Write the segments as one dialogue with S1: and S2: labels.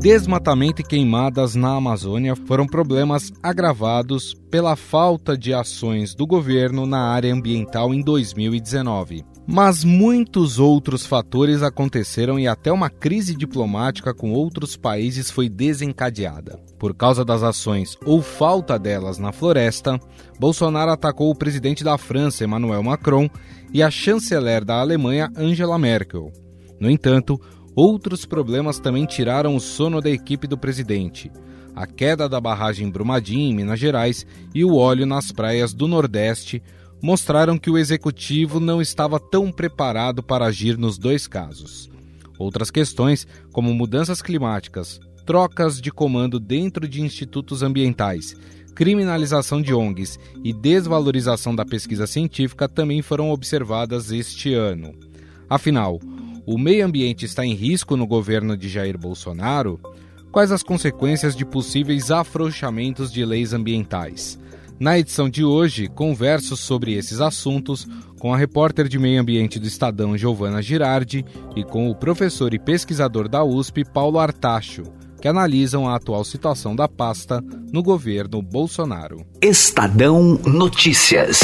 S1: Desmatamento e queimadas na Amazônia foram problemas agravados pela falta de ações do governo na área ambiental em 2019. Mas muitos outros fatores aconteceram e até uma crise diplomática com outros países foi desencadeada. Por causa das ações ou falta delas na floresta, Bolsonaro atacou o presidente da França, Emmanuel Macron, e a chanceler da Alemanha, Angela Merkel. No entanto, Outros problemas também tiraram o sono da equipe do presidente. A queda da barragem Brumadinho, em Minas Gerais, e o óleo nas praias do Nordeste mostraram que o executivo não estava tão preparado para agir nos dois casos. Outras questões, como mudanças climáticas, trocas de comando dentro de institutos ambientais, criminalização de ONGs e desvalorização da pesquisa científica também foram observadas este ano. Afinal, o meio ambiente está em risco no governo de Jair Bolsonaro? Quais as consequências de possíveis afrouxamentos de leis ambientais? Na edição de hoje, converso sobre esses assuntos com a repórter de meio ambiente do Estadão, Giovana Girardi, e com o professor e pesquisador da USP, Paulo Artacho, que analisam a atual situação da pasta no governo Bolsonaro.
S2: Estadão Notícias.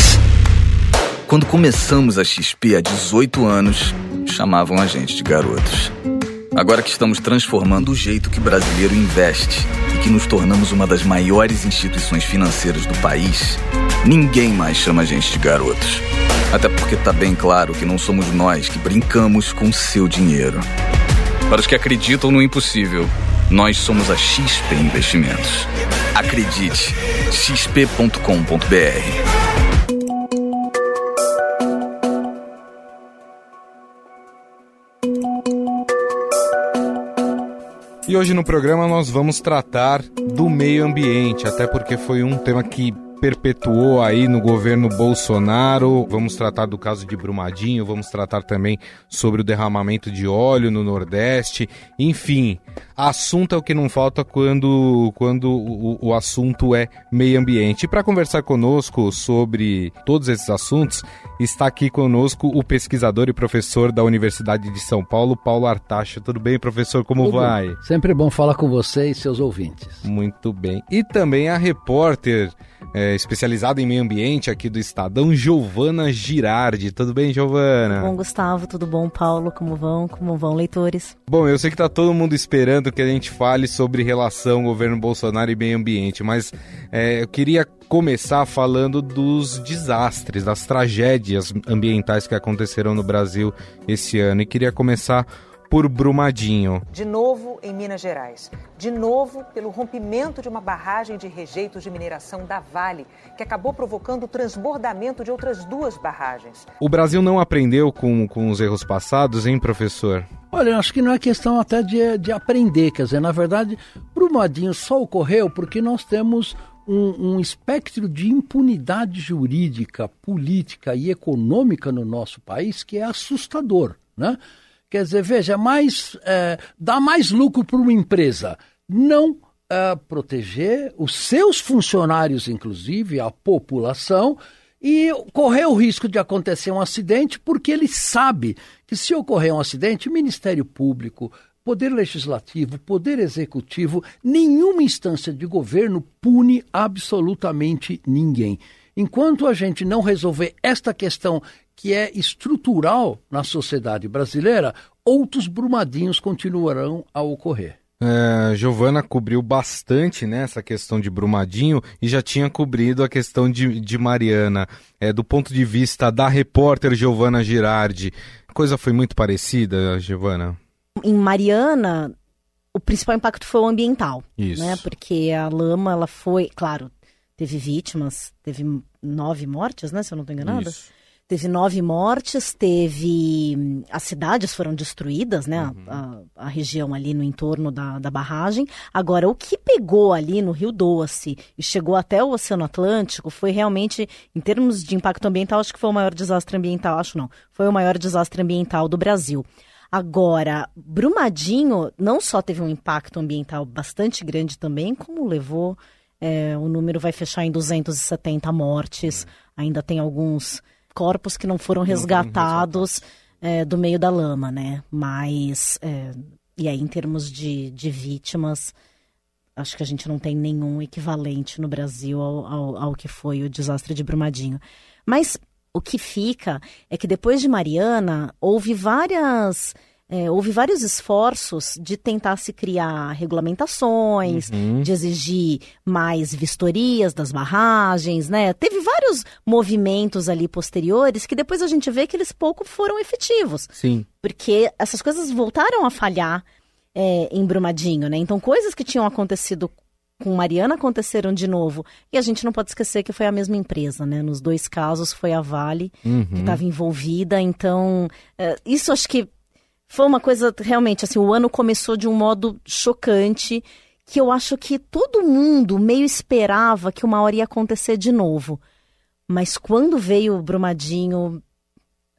S2: Quando começamos a XP há 18 anos, chamavam a gente de garotos. Agora que estamos transformando o jeito que brasileiro investe e que nos tornamos uma das maiores instituições financeiras do país, ninguém mais chama a gente de garotos. Até porque está bem claro que não somos nós que brincamos com seu dinheiro. Para os que acreditam no impossível, nós somos a XP Investimentos. Acredite, xp.com.br.
S1: E hoje no programa nós vamos tratar do meio ambiente, até porque foi um tema que perpetuou aí no governo Bolsonaro. Vamos tratar do caso de Brumadinho, vamos tratar também sobre o derramamento de óleo no Nordeste. Enfim, assunto é o que não falta quando, quando o, o assunto é meio ambiente. E para conversar conosco sobre todos esses assuntos, está aqui conosco o pesquisador e professor da Universidade de São Paulo, Paulo Artacho. Tudo bem, professor? Como Tudo vai?
S3: Sempre bom falar com você e seus ouvintes.
S1: Muito bem. E também a repórter é, especializada em meio ambiente aqui do Estadão, Giovana Girardi. Tudo bem, Giovana?
S4: Bom, Gustavo, tudo bom? Paulo, como vão? Como vão, leitores?
S1: Bom, eu sei que tá todo mundo esperando que a gente fale sobre relação governo Bolsonaro e meio ambiente, mas é, eu queria começar falando dos desastres, das tragédias ambientais que aconteceram no Brasil esse ano. E queria começar por Brumadinho.
S5: De novo em Minas Gerais. De novo pelo rompimento de uma barragem de rejeitos de mineração da Vale, que acabou provocando o transbordamento de outras duas barragens.
S1: O Brasil não aprendeu com, com os erros passados, hein, professor?
S3: Olha, eu acho que não é questão até de, de aprender, quer dizer, na verdade, Brumadinho só ocorreu porque nós temos um, um, espectro de impunidade jurídica, política e econômica no nosso país que é assustador, né? Quer dizer, veja, mais, é, dá mais lucro para uma empresa não é, proteger os seus funcionários, inclusive, a população, e correr o risco de acontecer um acidente, porque ele sabe que se ocorrer um acidente, Ministério Público, Poder Legislativo, Poder Executivo, nenhuma instância de governo pune absolutamente ninguém. Enquanto a gente não resolver esta questão que é estrutural na sociedade brasileira, outros brumadinhos continuarão a ocorrer.
S1: É, Giovana cobriu bastante né, essa questão de Brumadinho e já tinha cobrido a questão de, de Mariana. É, do ponto de vista da repórter Giovana Girardi, a coisa foi muito parecida, Giovana?
S4: Em Mariana, o principal impacto foi o ambiental.
S1: Isso.
S4: Né, porque a lama, ela foi, claro, teve vítimas, teve nove mortes, né, se eu não estou enganada. Isso. Teve nove mortes, teve. As cidades foram destruídas, né? Uhum. A, a, região ali no entorno da, da barragem. Agora, o que pegou ali no Rio Doce e chegou até o Oceano Atlântico foi realmente, em termos de impacto ambiental, acho que foi o maior desastre ambiental. Acho não. Foi o maior desastre ambiental do Brasil. Agora, Brumadinho não só teve um impacto ambiental bastante grande também, como levou. É, o número vai fechar em 270 mortes. Uhum. Ainda tem alguns corpos que não foram resgatados é, do meio da lama, né? Mas é, E aí, em termos de, de vítimas, acho que a gente não tem nenhum equivalente no Brasil ao, ao, ao que foi o desastre de Brumadinho. Mas o que fica é que depois de Mariana, houve várias é, houve vários esforços de tentar se criar regulamentações, uhum. de exigir mais vistorias das barragens, né? Teve vários movimentos ali posteriores que depois a gente vê que eles pouco foram efetivos.
S1: Sim.
S4: Porque essas coisas voltaram a falhar é, em Brumadinho, né? Então, coisas que tinham acontecido com Mariana aconteceram de novo. E a gente não pode esquecer que foi a mesma empresa, né? Nos dois casos foi a Vale uhum. que estava envolvida. Então, é, isso acho que foi uma coisa realmente assim, o ano começou de um modo chocante que eu acho que todo mundo meio esperava que uma hora ia acontecer de novo. Mas quando veio o Brumadinho,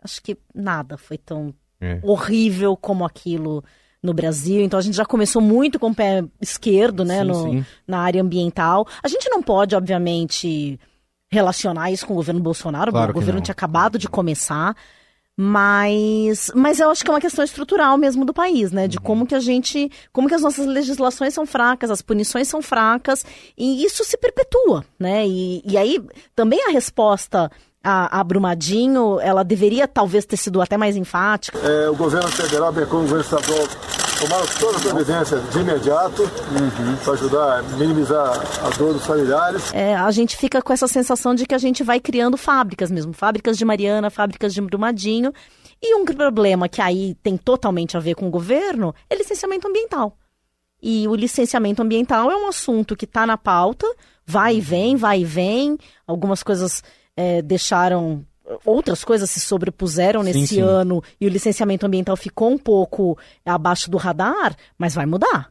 S4: acho que nada foi tão é. horrível como aquilo no Brasil. Então a gente já começou muito com o pé esquerdo, né, sim, no, sim. na área ambiental. A gente não pode, obviamente, relacionar isso com o governo Bolsonaro, claro o governo tinha acabado de começar. Mas, mas eu acho que é uma questão estrutural mesmo do país, né? De uhum. como que a gente, como que as nossas legislações são fracas, as punições são fracas, e isso se perpetua, né? E, e aí também a resposta a, a Brumadinho, ela deveria talvez ter sido até mais enfática.
S6: É, o governo federal, bem como o governo estadual, tomaram todas as providências de imediato uhum. para ajudar a minimizar a dor dos familiares.
S4: É, a gente fica com essa sensação de que a gente vai criando fábricas mesmo, fábricas de Mariana, fábricas de Brumadinho. E um problema que aí tem totalmente a ver com o governo é licenciamento ambiental. E o licenciamento ambiental é um assunto que está na pauta, vai e vem, vai e vem. Algumas coisas é, deixaram outras coisas se sobrepuseram nesse sim, sim. ano e o licenciamento ambiental ficou um pouco abaixo do radar, mas vai mudar.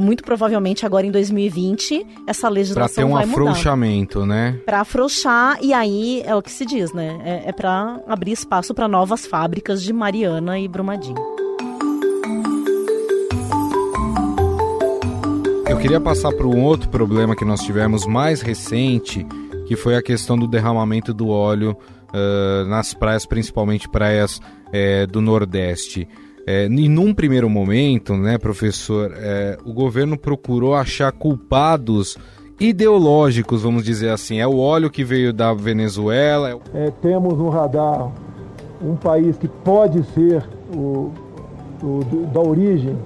S4: Muito provavelmente agora em 2020 essa legislação
S1: vai
S4: mudar.
S1: Para ter um afrouxamento, né?
S4: Para afrouxar e aí é o que se diz, né? É, é para abrir espaço para novas fábricas de Mariana e Brumadinho.
S1: Eu queria passar para um outro problema que nós tivemos mais recente, que foi a questão do derramamento do óleo uh, nas praias, principalmente praias uh, do Nordeste. É, e num primeiro momento, né, professor, é, o governo procurou achar culpados ideológicos, vamos dizer assim. É o óleo que veio da Venezuela.
S6: É, temos no radar um país que pode ser o, o da origem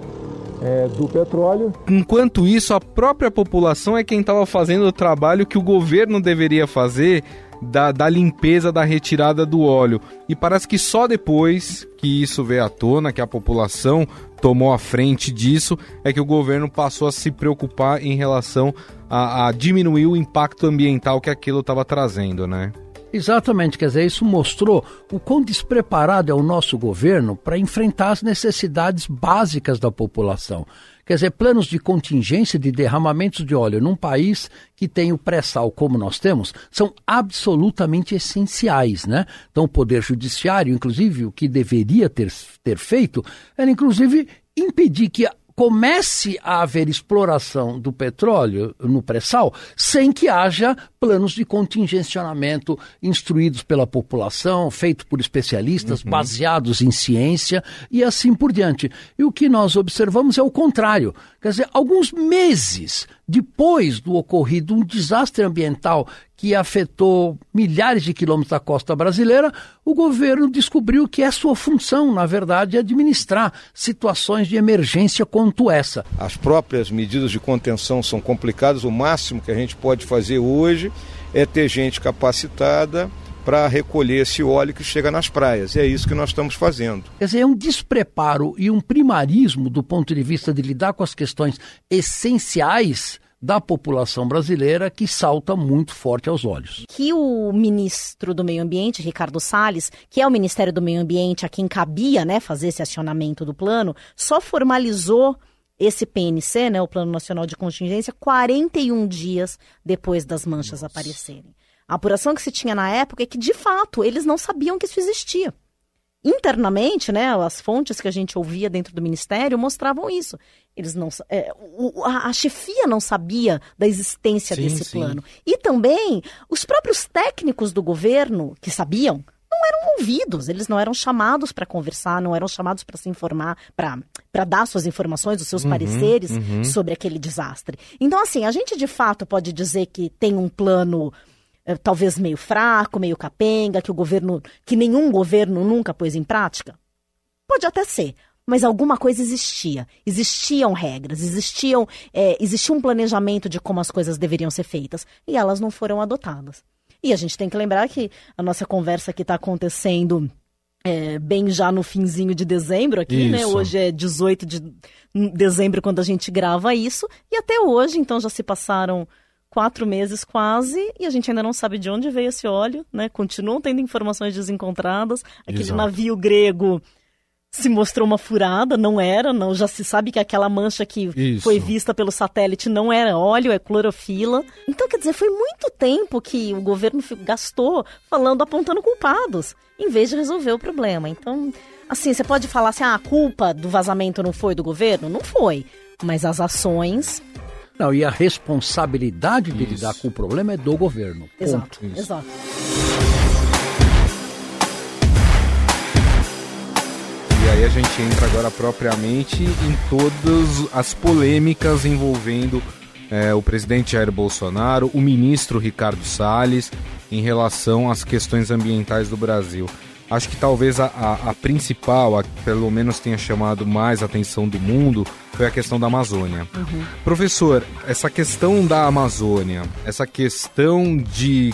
S6: é, do petróleo.
S1: Enquanto isso, a própria população é quem estava fazendo o trabalho que o governo deveria fazer da, da, limpeza, da retirada do óleo. E parece que só depois que isso veio à tona, que a população tomou a frente disso, é que o governo passou a se preocupar em relação a, a diminuir o impacto ambiental que aquilo estava trazendo, né?
S3: Exatamente, quer dizer, isso mostrou o quão despreparado é o nosso governo para enfrentar as necessidades básicas da população. Quer dizer, planos de contingência de derramamentos de óleo num país que tem o pré-sal como nós temos, são absolutamente essenciais, né? Então o Poder Judiciário, inclusive, o que deveria ter, ter feito, era inclusive impedir que comece a haver exploração do petróleo no pré-sal sem que haja planos de contingenciamento instruídos pela população, feitos por especialistas, uhum. baseados em ciência e assim por diante. E o que nós observamos é o contrário. Quer dizer, alguns meses depois do ocorrido um desastre ambiental que afetou milhares de quilômetros da costa brasileira, o governo descobriu que é sua função, na verdade, administrar situações de emergência quanto essa.
S6: As próprias medidas de contenção são complicadas, o máximo que a gente pode fazer hoje é ter gente capacitada para recolher esse óleo que chega nas praias. E é isso que nós estamos fazendo.
S3: Quer dizer, é um despreparo e um primarismo do ponto de vista de lidar com as questões essenciais da população brasileira que salta muito forte aos olhos.
S4: Que o ministro do Meio Ambiente, Ricardo Salles, que é o Ministério do Meio Ambiente a quem cabia né, fazer esse acionamento do plano, só formalizou esse PNC, né, o Plano Nacional de Contingência, 41 dias depois das manchas Nossa. aparecerem. A apuração que se tinha na época é que, de fato, eles não sabiam que isso existia internamente, né, as fontes que a gente ouvia dentro do ministério mostravam isso. Eles não, é, o, a, a, chefia não sabia da existência sim, desse sim. plano. E também os próprios técnicos do governo que sabiam não eram ouvidos, eles não eram chamados para conversar, não eram chamados para se informar, para dar suas informações, os seus uhum, pareceres uhum. sobre aquele desastre. Então, assim, a gente de fato pode dizer que tem um plano talvez meio fraco, meio capenga, que o governo, que nenhum governo nunca pôs em prática? Pode até ser, mas alguma coisa existia. Existiam regras, existiam, é, existia um planejamento de como as coisas deveriam ser feitas e elas não foram adotadas. E a gente tem que lembrar que a nossa conversa que está acontecendo é, bem já no finzinho de dezembro aqui, né? isso. né? Hoje é 18 de dezembro quando a gente grava isso. E até hoje, então, já se passaram quatro meses quase e a gente ainda não sabe de onde veio esse óleo, né? Continuam tendo informações desencontradas. Aquele Exato. navio grego se mostrou uma furada, não era, não já se sabe que aquela mancha que Isso. foi vista pelo satélite não era óleo, é clorofila. Então, quer dizer, foi muito tempo que o governo gastou falando, apontando culpados, em vez de resolver o problema. Então, assim, você pode falar assim, ah, a culpa do vazamento não foi do governo? Não foi. Mas as ações
S3: não, e a responsabilidade de Isso. lidar com o problema é do governo.
S4: Exato, Ponto. exato.
S1: E aí a gente entra agora propriamente em todas as polêmicas envolvendo é, o presidente Jair Bolsonaro, o ministro Ricardo Salles, em relação às questões ambientais do Brasil. Acho que talvez a, a, a principal, a, pelo menos tenha chamado mais a atenção do mundo, foi a questão da Amazônia. Uhum. Professor, essa questão da Amazônia, essa questão de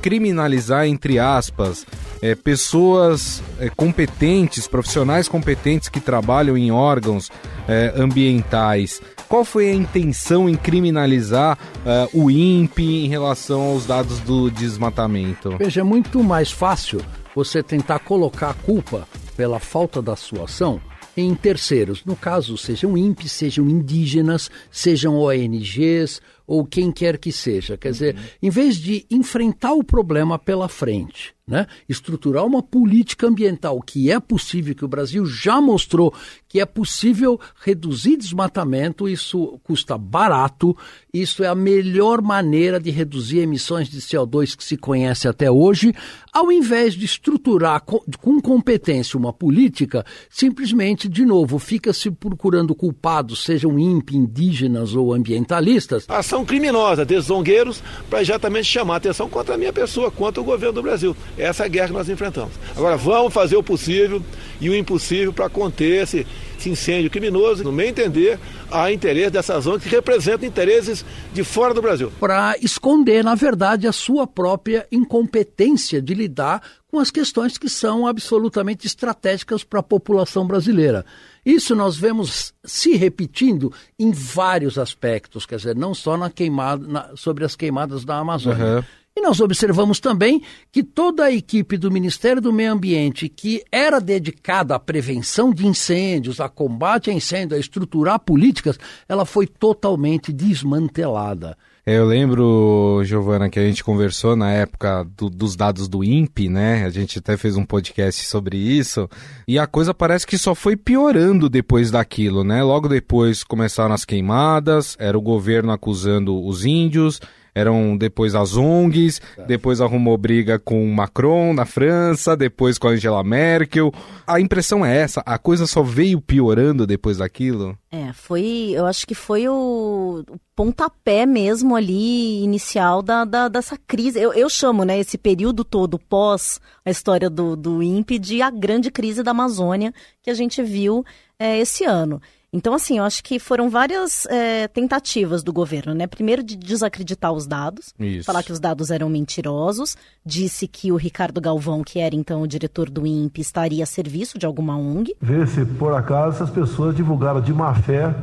S1: criminalizar, entre aspas, é, pessoas é, competentes, profissionais competentes que trabalham em órgãos é, ambientais. Qual foi a intenção em criminalizar é, o INPE em relação aos dados do desmatamento?
S3: Veja, é muito mais fácil você tentar colocar a culpa pela falta da sua ação em terceiros. No caso, sejam INPE, sejam indígenas, sejam ONGs ou quem quer que seja. Quer dizer, em vez de enfrentar o problema pela frente, né? estruturar uma política ambiental que é possível, que o Brasil já mostrou que é possível reduzir desmatamento, isso custa barato, isso é a melhor maneira de reduzir emissões de CO2 que se conhece até hoje, ao invés de estruturar com, com competência uma política, simplesmente, de novo, fica-se procurando culpados, sejam INPE, indígenas ou ambientalistas.
S7: Ação criminosa desses zongueiros para exatamente chamar a atenção contra a minha pessoa, contra o governo do Brasil. Essa é a guerra que nós enfrentamos. Agora, vamos fazer o possível e o impossível para conter esse esse incêndio criminoso, no meu entender, há interesse dessas ONGs que representam interesses de fora do Brasil.
S3: Para esconder, na verdade, a sua própria incompetência de lidar com as questões que são absolutamente estratégicas para a população brasileira. Isso nós vemos se repetindo em vários aspectos, quer dizer, não só na queimada, na, sobre as queimadas da Amazônia. Uhum. E nós observamos também que toda a equipe do Ministério do Meio Ambiente, que era dedicada à prevenção de incêndios, a combate a incêndio, a estruturar políticas, ela foi totalmente desmantelada.
S1: É, eu lembro, Giovana, que a gente conversou na época do, dos dados do INPE, né? A gente até fez um podcast sobre isso. E a coisa parece que só foi piorando depois daquilo, né? Logo depois começaram as queimadas, era o governo acusando os índios, eram depois as ONGs, é. depois arrumou briga com Macron na França, depois com a Angela Merkel. A impressão é essa, a coisa só veio piorando depois daquilo?
S4: É, foi, eu acho que foi o, o pontapé mesmo ali inicial da, da, dessa crise. Eu, eu chamo, né, esse período todo pós a história do, do INPE de a grande crise da Amazônia que a gente viu é, esse ano. Então, assim, eu acho que foram várias é, tentativas do governo, né? Primeiro de desacreditar os dados, Isso. falar que os dados eram mentirosos, disse que o Ricardo Galvão, que era então o diretor do INPE, estaria a serviço de alguma ONG.
S8: Ver se por acaso essas pessoas divulgaram de má fé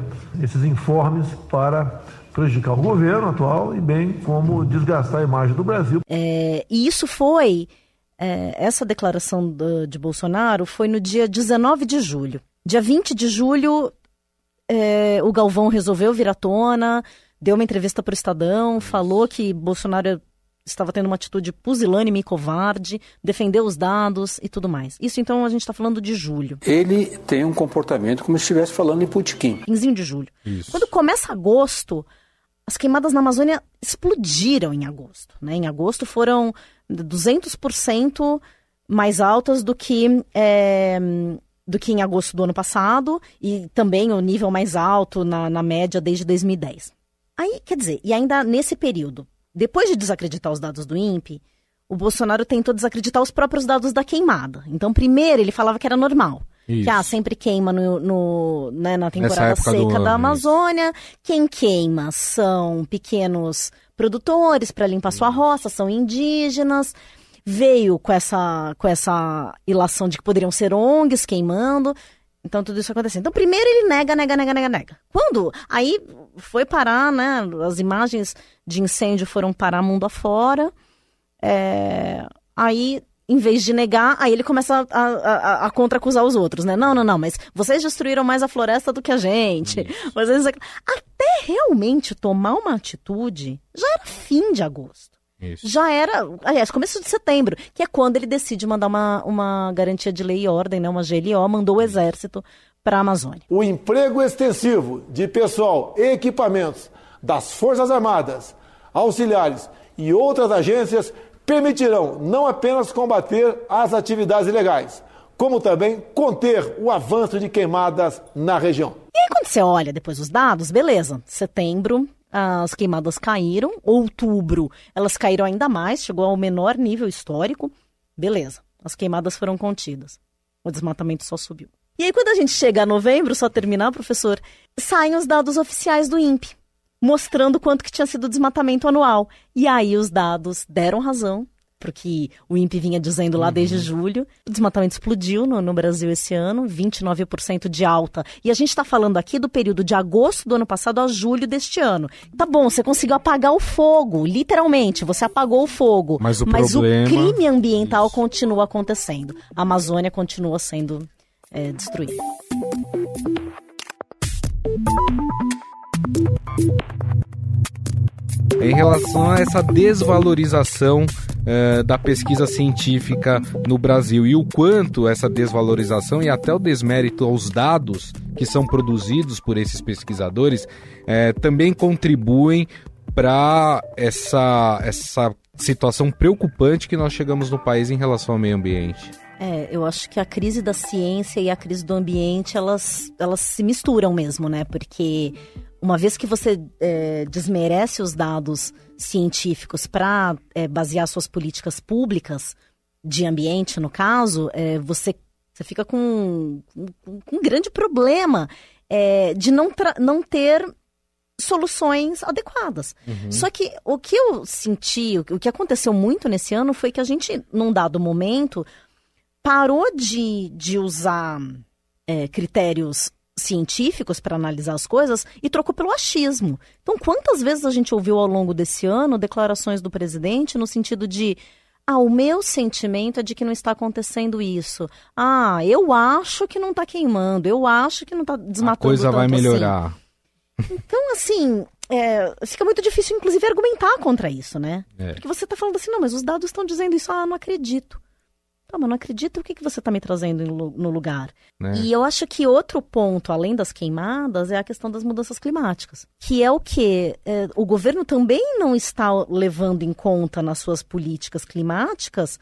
S8: esses informes para prejudicar o governo atual e bem como desgastar a imagem do Brasil.
S4: É, e isso foi, é, essa declaração do, de Bolsonaro foi no dia 19 de julho. Dia 20 de julho, é, o Galvão resolveu vir à tona, deu uma entrevista para o Estadão, falou que Bolsonaro estava tendo uma atitude pusilânime e covarde, defendeu os dados e tudo mais. Isso então a gente está falando de julho.
S9: Ele tem um comportamento como se estivesse falando em putiquim.
S4: Finzinho de julho. Isso. Quando começa agosto, as queimadas na Amazônia explodiram em agosto. Né? Em agosto foram 200% mais altas do que é, do que em agosto do ano passado e também o nível mais alto na, na média desde 2010. Aí, quer dizer, e ainda nesse período, depois de desacreditar os dados do INPE, o Bolsonaro tentou desacreditar os próprios dados da queimada. Então, primeiro, ele falava que era normal. Isso. Que ah, sempre queima no, no né, na temporada seca da Amazônia. Isso. Quem queima são pequenos produtores para limpar sua roça, são indígenas. Veio com essa, com essa ilação de que poderiam ser ONGs queimando. Então tudo isso acontecendo. Então primeiro ele nega, nega, nega, nega, nega. Quando aí foi parar, né? As imagens de incêndio foram parar mundo afora. É, aí em vez de negar, aí ele começa a, a, a contra-acusar os outros, né? Não, não, não, mas vocês destruíram mais a floresta do que a gente. Vocês... Até realmente tomar uma atitude, já era fim de agosto. Isso. Já era, aliás, começo de setembro, que é quando ele decide mandar uma, uma garantia de lei e ordem, né, uma GLO, mandou o exército para a Amazônia.
S10: O emprego extensivo de pessoal e equipamentos das Forças Armadas, auxiliares e outras agências permitirão não apenas combater as atividades ilegais, como também conter o avanço de queimadas na região.
S4: E aí, quando você olha depois os dados, beleza, setembro, as queimadas caíram, outubro, elas caíram ainda mais, chegou ao menor nível histórico, beleza, as queimadas foram contidas, o desmatamento só subiu. E aí, quando a gente chega a novembro, só terminar, professor, saem os dados oficiais do INPE mostrando quanto que tinha sido o desmatamento anual. E aí os dados deram razão, porque o INPE vinha dizendo lá uhum. desde julho. O desmatamento explodiu no, no Brasil esse ano, 29% de alta. E a gente está falando aqui do período de agosto do ano passado a julho deste ano. Tá bom, você conseguiu apagar o fogo, literalmente, você apagou o fogo.
S1: Mas o,
S4: mas
S1: problema...
S4: o crime ambiental Isso. continua acontecendo. A Amazônia continua sendo é, destruída.
S1: Em relação a essa desvalorização uh, da pesquisa científica no Brasil e o quanto essa desvalorização e até o desmérito aos dados que são produzidos por esses pesquisadores uh, também contribuem para essa, essa situação preocupante que nós chegamos no país em relação ao meio ambiente.
S4: É, eu acho que a crise da ciência e a crise do ambiente, elas, elas se misturam mesmo, né? Porque uma vez que você é, desmerece os dados científicos para é, basear suas políticas públicas de ambiente, no caso, é, você, você fica com, com, com um grande problema é, de não, não ter soluções adequadas. Uhum. Só que o que eu senti, o que aconteceu muito nesse ano foi que a gente, num dado momento, parou de, de usar é, critérios científicos para analisar as coisas e trocou pelo achismo. Então, quantas vezes a gente ouviu ao longo desse ano declarações do presidente no sentido de ah, o meu sentimento é de que não está acontecendo isso. Ah, eu acho que não está queimando, eu acho que não está desmatando. A
S1: coisa vai
S4: assim.
S1: melhorar.
S4: Assim. Então, assim, é, fica muito difícil, inclusive, argumentar contra isso, né? É. Porque você está falando assim, não, mas os dados estão dizendo isso, ah, não acredito. Tá, mas não acredito o que, que você está me trazendo no lugar. É. E eu acho que outro ponto, além das queimadas, é a questão das mudanças climáticas. Que é o que é, o governo também não está levando em conta nas suas políticas climáticas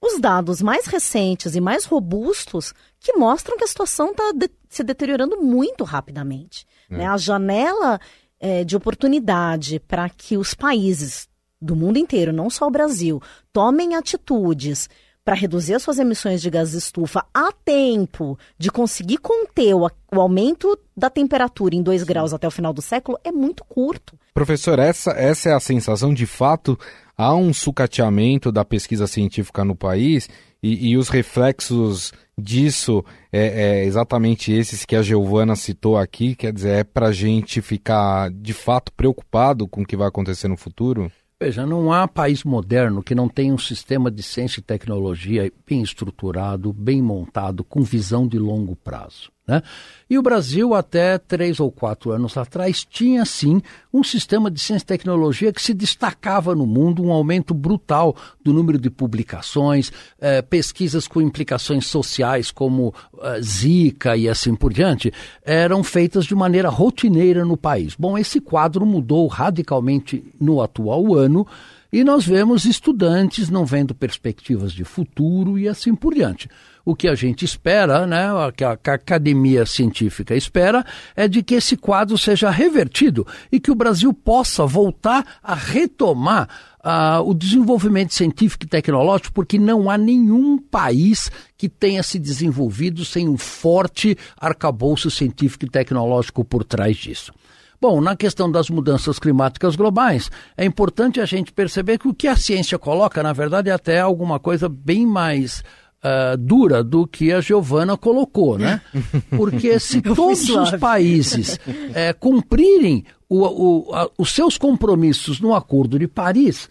S4: os dados mais recentes e mais robustos que mostram que a situação está de se deteriorando muito rapidamente. É. Né? A janela é, de oportunidade para que os países do mundo inteiro, não só o Brasil, tomem atitudes para reduzir as suas emissões de gás de estufa a tempo de conseguir conter o, o aumento da temperatura em 2 graus até o final do século é muito curto.
S1: Professor, essa, essa é a sensação de fato? Há um sucateamento da pesquisa científica no país e, e os reflexos disso é, é, exatamente esses que a Giovana citou aqui, quer dizer, é para a gente ficar de fato preocupado com o que vai acontecer no futuro?
S3: Veja, não há país moderno que não tenha um sistema de ciência e tecnologia bem estruturado, bem montado, com visão de longo prazo. Né? E o Brasil, até três ou quatro anos atrás, tinha sim um sistema de ciência e tecnologia que se destacava no mundo, um aumento brutal do número de publicações, eh, pesquisas com implicações sociais como eh, Zika e assim por diante, eram feitas de maneira rotineira no país. Bom, esse quadro mudou radicalmente no atual ano E nós vemos estudantes não vendo perspectivas de futuro e assim por diante. O que a gente espera, né, o que a academia científica espera, é de que esse quadro seja revertido e que o Brasil possa voltar a retomar uh, o desenvolvimento científico e tecnológico, porque não há nenhum país que tenha se desenvolvido sem um forte arcabouço científico e tecnológico por trás disso. Bom, na questão das mudanças climáticas globais, é importante a gente perceber que o que a ciência coloca, na verdade, é até alguma coisa bem mais Uh, dura do que a Giovana colocou, né? Porque se todos os países é, cumprirem o, o, a, os seus compromissos no Acordo de Paris,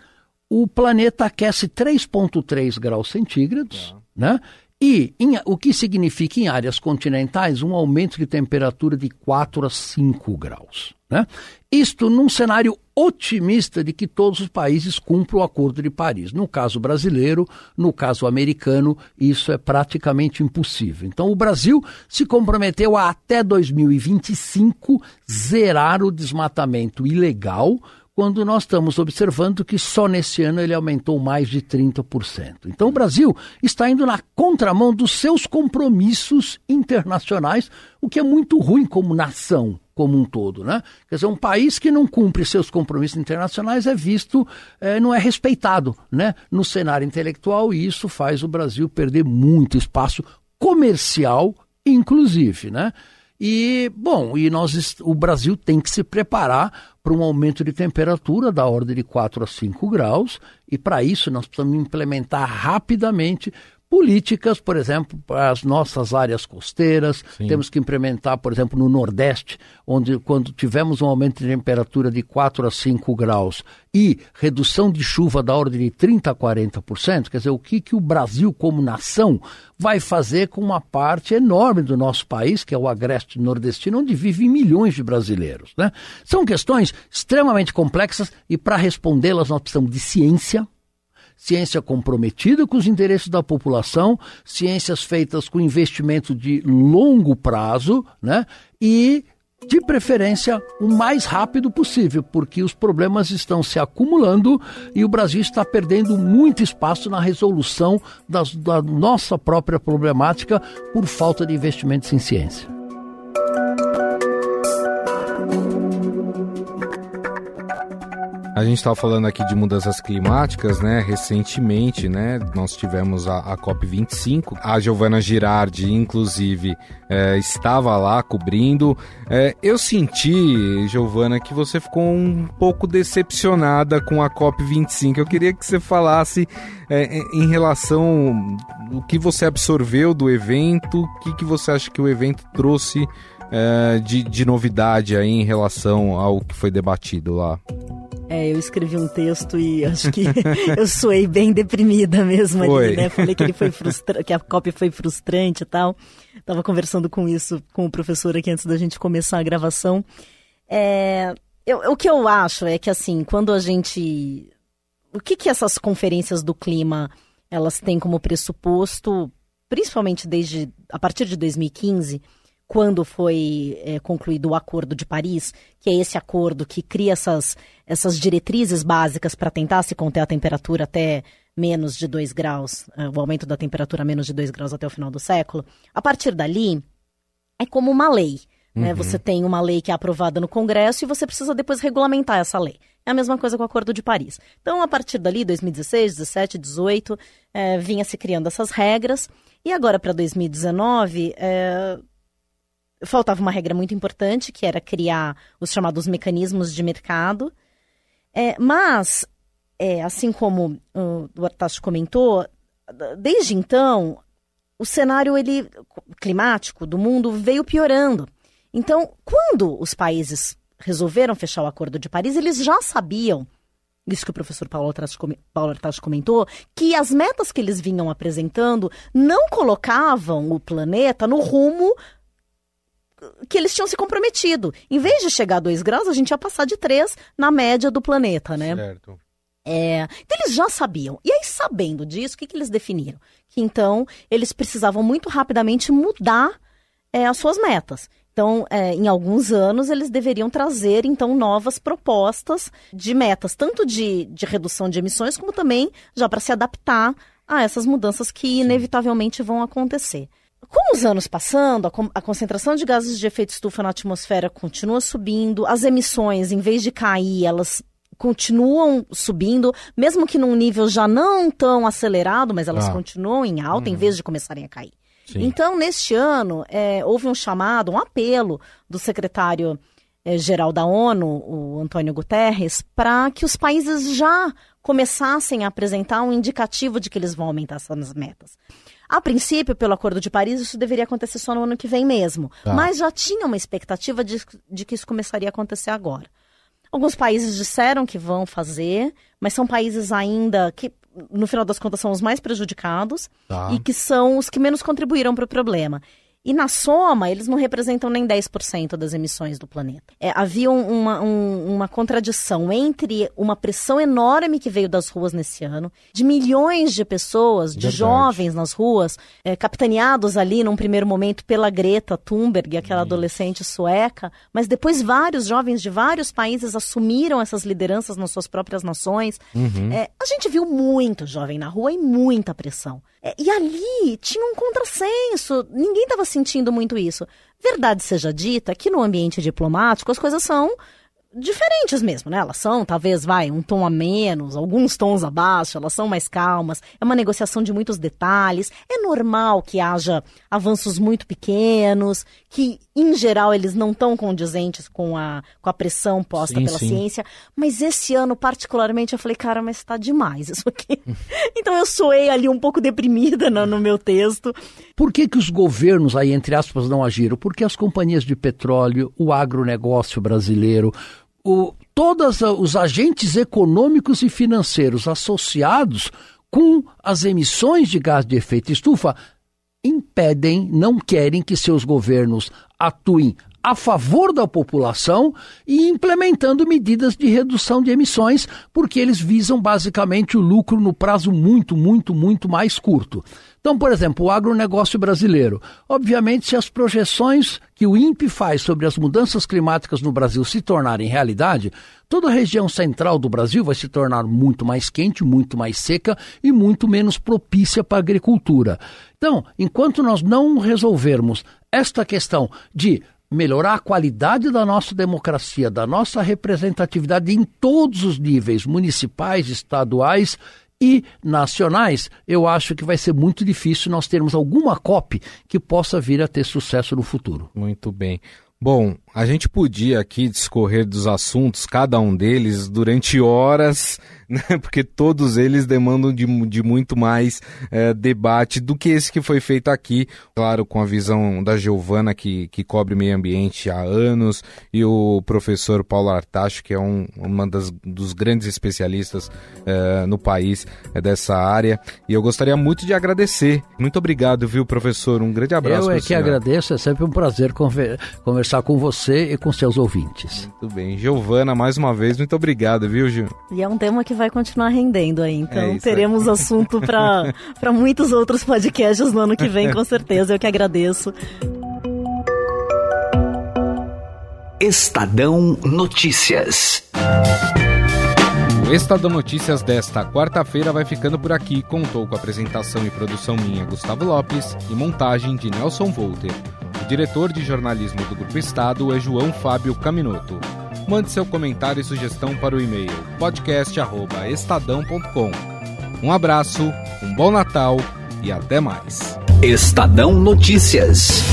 S3: o planeta aquece 3,3 graus centígrados, tá. né? E em, o que significa em áreas continentais um aumento de temperatura de 4 a 5 graus. Né? Isto num cenário otimista de que todos os países cumpram o Acordo de Paris. No caso brasileiro, no caso americano, isso é praticamente impossível. Então, o Brasil se comprometeu a até 2025 zerar o desmatamento ilegal quando nós estamos observando que só nesse ano ele aumentou mais de 30%. Então o Brasil está indo na contramão dos seus compromissos internacionais, o que é muito ruim como nação como um todo, né? Quer dizer, um país que não cumpre seus compromissos internacionais é visto, é, não é respeitado, né? No cenário intelectual e isso faz o Brasil perder muito espaço comercial, inclusive, né? E, bom, e nós, o Brasil tem que se preparar para um aumento de temperatura da ordem de 4 a 5 graus, e para isso nós precisamos implementar rapidamente políticas, por exemplo, para as nossas áreas costeiras. Sim. Temos que implementar, por exemplo, no Nordeste, onde quando tivemos um aumento de temperatura de 4 a 5 graus e redução de chuva da ordem de 30 a 40%, quer dizer, o que, que o Brasil, como nação, vai fazer com uma parte enorme do nosso país, que é o agreste nordestino, onde vivem milhões de brasileiros. Né? São questões extremamente complexas e para respondê-las nós precisamos de ciência, ciência comprometida com os interesses da população, ciências feitas com investimento de longo prazo, né? E de preferência o mais rápido possível, porque os problemas estão se acumulando e o Brasil está perdendo muito espaço na resolução das, da nossa própria problemática por falta de investimentos em ciência.
S1: A gente estava falando aqui de mudanças climáticas, né? Recentemente, né? Nós tivemos a, a COP25. A Giovana Girardi, inclusive, é, estava lá cobrindo. É, eu senti, Giovana, que você ficou um pouco decepcionada com a COP25. Eu queria que você falasse é, em relação o que você absorveu do evento, o que, que você acha que o evento trouxe é, de, de novidade aí em relação ao que foi debatido lá.
S4: É, eu escrevi um texto e acho que eu soei bem deprimida mesmo ali, né? Falei que ele foi frustra... que a cópia foi frustrante e tal. Tava conversando com isso com o professor aqui antes da gente começar a gravação. É... Eu, o que eu acho é que assim, quando a gente. O que, que essas conferências do clima elas têm como pressuposto, principalmente desde a partir de 2015, quando foi é, concluído o Acordo de Paris, que é esse acordo que cria essas, essas diretrizes básicas para tentar se conter a temperatura até menos de 2 graus, é, o aumento da temperatura a menos de 2 graus até o final do século, a partir dali é como uma lei. Né? Uhum. Você tem uma lei que é aprovada no Congresso e você precisa depois regulamentar essa lei. É a mesma coisa com o Acordo de Paris. Então, a partir dali, 2016, 17, 18, é, vinha se criando essas regras. E agora, para 2019, é, faltava uma regra muito importante, que era criar os chamados mecanismos de mercado. É, mas, é, assim como o Artacho comentou, desde então, o cenário ele, climático do mundo veio piorando. Então, quando os países resolveram fechar o Acordo de Paris, eles já sabiam, isso que o professor Paulo Artacho comentou, que as metas que eles vinham apresentando não colocavam o planeta no rumo que eles tinham se comprometido. Em vez de chegar a 2 graus, a gente ia passar de 3 na média do planeta, né?
S1: Certo.
S4: É, então eles já sabiam. E aí, sabendo disso, o que, que eles definiram? Que então eles precisavam muito rapidamente mudar é, as suas metas. Então, é, em alguns anos, eles deveriam trazer, então, novas propostas de metas, tanto de, de redução de emissões, como também já para se adaptar a essas mudanças que inevitavelmente vão acontecer. Com os anos passando, a, a, concentração de gases de efeito estufa na atmosfera continua subindo, as emissões, em vez de cair, elas continuam subindo, mesmo que num nível já não tão acelerado, mas elas ah. continuam em alta, uhum. em vez de começarem a cair. Sim. Então, neste ano, é, houve um chamado, um apelo do secretário é, geral da ONU, o Antônio Guterres, para que os países já começassem a apresentar um indicativo de que eles vão aumentar essas metas. A princípio, pelo Acordo de Paris, isso deveria acontecer só no ano que vem mesmo. Tá. Mas já tinha uma expectativa de, de que isso começaria a acontecer agora. Alguns países disseram que vão fazer, mas são países ainda que, no final das contas, são os mais prejudicados tá. e que são os que menos contribuíram para o problema. E na soma, eles não representam nem 10% das emissões do planeta. É, havia uma, um, uma contradição entre uma pressão enorme que veio das ruas nesse ano, de milhões de pessoas, de Verdade. jovens nas ruas, é, capitaneados ali num primeiro momento pela Greta Thunberg, aquela Isso. adolescente sueca, mas depois vários jovens de vários países assumiram essas lideranças nas suas próprias nações. Uhum. É, a gente viu muito jovem na rua e muita pressão. É, e ali tinha um contrassenso, ninguém estava sentindo muito isso. Verdade seja dita que no ambiente diplomático as coisas são diferentes mesmo, né? Elas são, talvez, vai, um tom a menos, alguns tons abaixo, elas são mais calmas, é uma negociação de muitos detalhes. É normal que haja avanços muito pequenos, que, em geral, eles não estão condizentes com a, com a pressão posta sim, pela sim. ciência. Mas esse ano, particularmente, eu falei, cara, mas está demais isso aqui. então eu soei ali um pouco deprimida no, no meu texto.
S3: Por que, que os governos aí, entre aspas, não agiram? Porque as companhias de petróleo, o agronegócio brasileiro, o, todos os agentes econômicos e financeiros associados com as emissões de gás de efeito estufa impedem, não querem que seus governos atuem a favor da população e implementando medidas de redução de emissões, porque eles visam basicamente o lucro no prazo muito, muito, muito mais curto. Então, por exemplo, o agronegócio brasileiro. Obviamente, se as projeções que o INPE faz sobre as mudanças climáticas no Brasil se tornarem realidade, toda a região central do Brasil vai se tornar muito mais quente, muito mais seca e muito menos propícia para a agricultura. Então, enquanto nós não resolvermos esta questão de melhorar a qualidade da nossa democracia, da nossa representatividade em todos os níveis, municipais, estaduais e nacionais, eu acho que vai ser muito difícil nós termos alguma COP que possa vir a ter sucesso no futuro.
S1: Muito bem. Bom, a gente podia aqui discorrer dos assuntos, cada um deles, durante horas, né? porque todos eles demandam de, de muito mais é, debate do que esse que foi feito aqui, claro, com a visão da Giovana, que, que cobre meio ambiente há anos, e o professor Paulo Artacho, que é um uma das, dos grandes especialistas é, no país é, dessa área. E eu gostaria muito de agradecer. Muito obrigado, viu, professor? Um grande abraço.
S3: Eu é que senhor. agradeço, é sempre um prazer conversar com você e com seus ouvintes.
S1: Muito bem. Giovana, mais uma vez, muito obrigado, viu, Gil?
S4: E é um tema que vai continuar rendendo aí, então é teremos aí. assunto para muitos outros podcasts no ano que vem, com certeza. Eu que agradeço.
S2: Estadão Notícias.
S1: O Estadão Notícias desta quarta-feira vai ficando por aqui. Contou com apresentação e produção minha, Gustavo Lopes, e montagem de Nelson Volter. Diretor de jornalismo do Grupo Estado é João Fábio Caminoto. Mande seu comentário e sugestão para o e-mail podcast@estadão.com. Um abraço, um bom Natal e até mais.
S2: Estadão Notícias.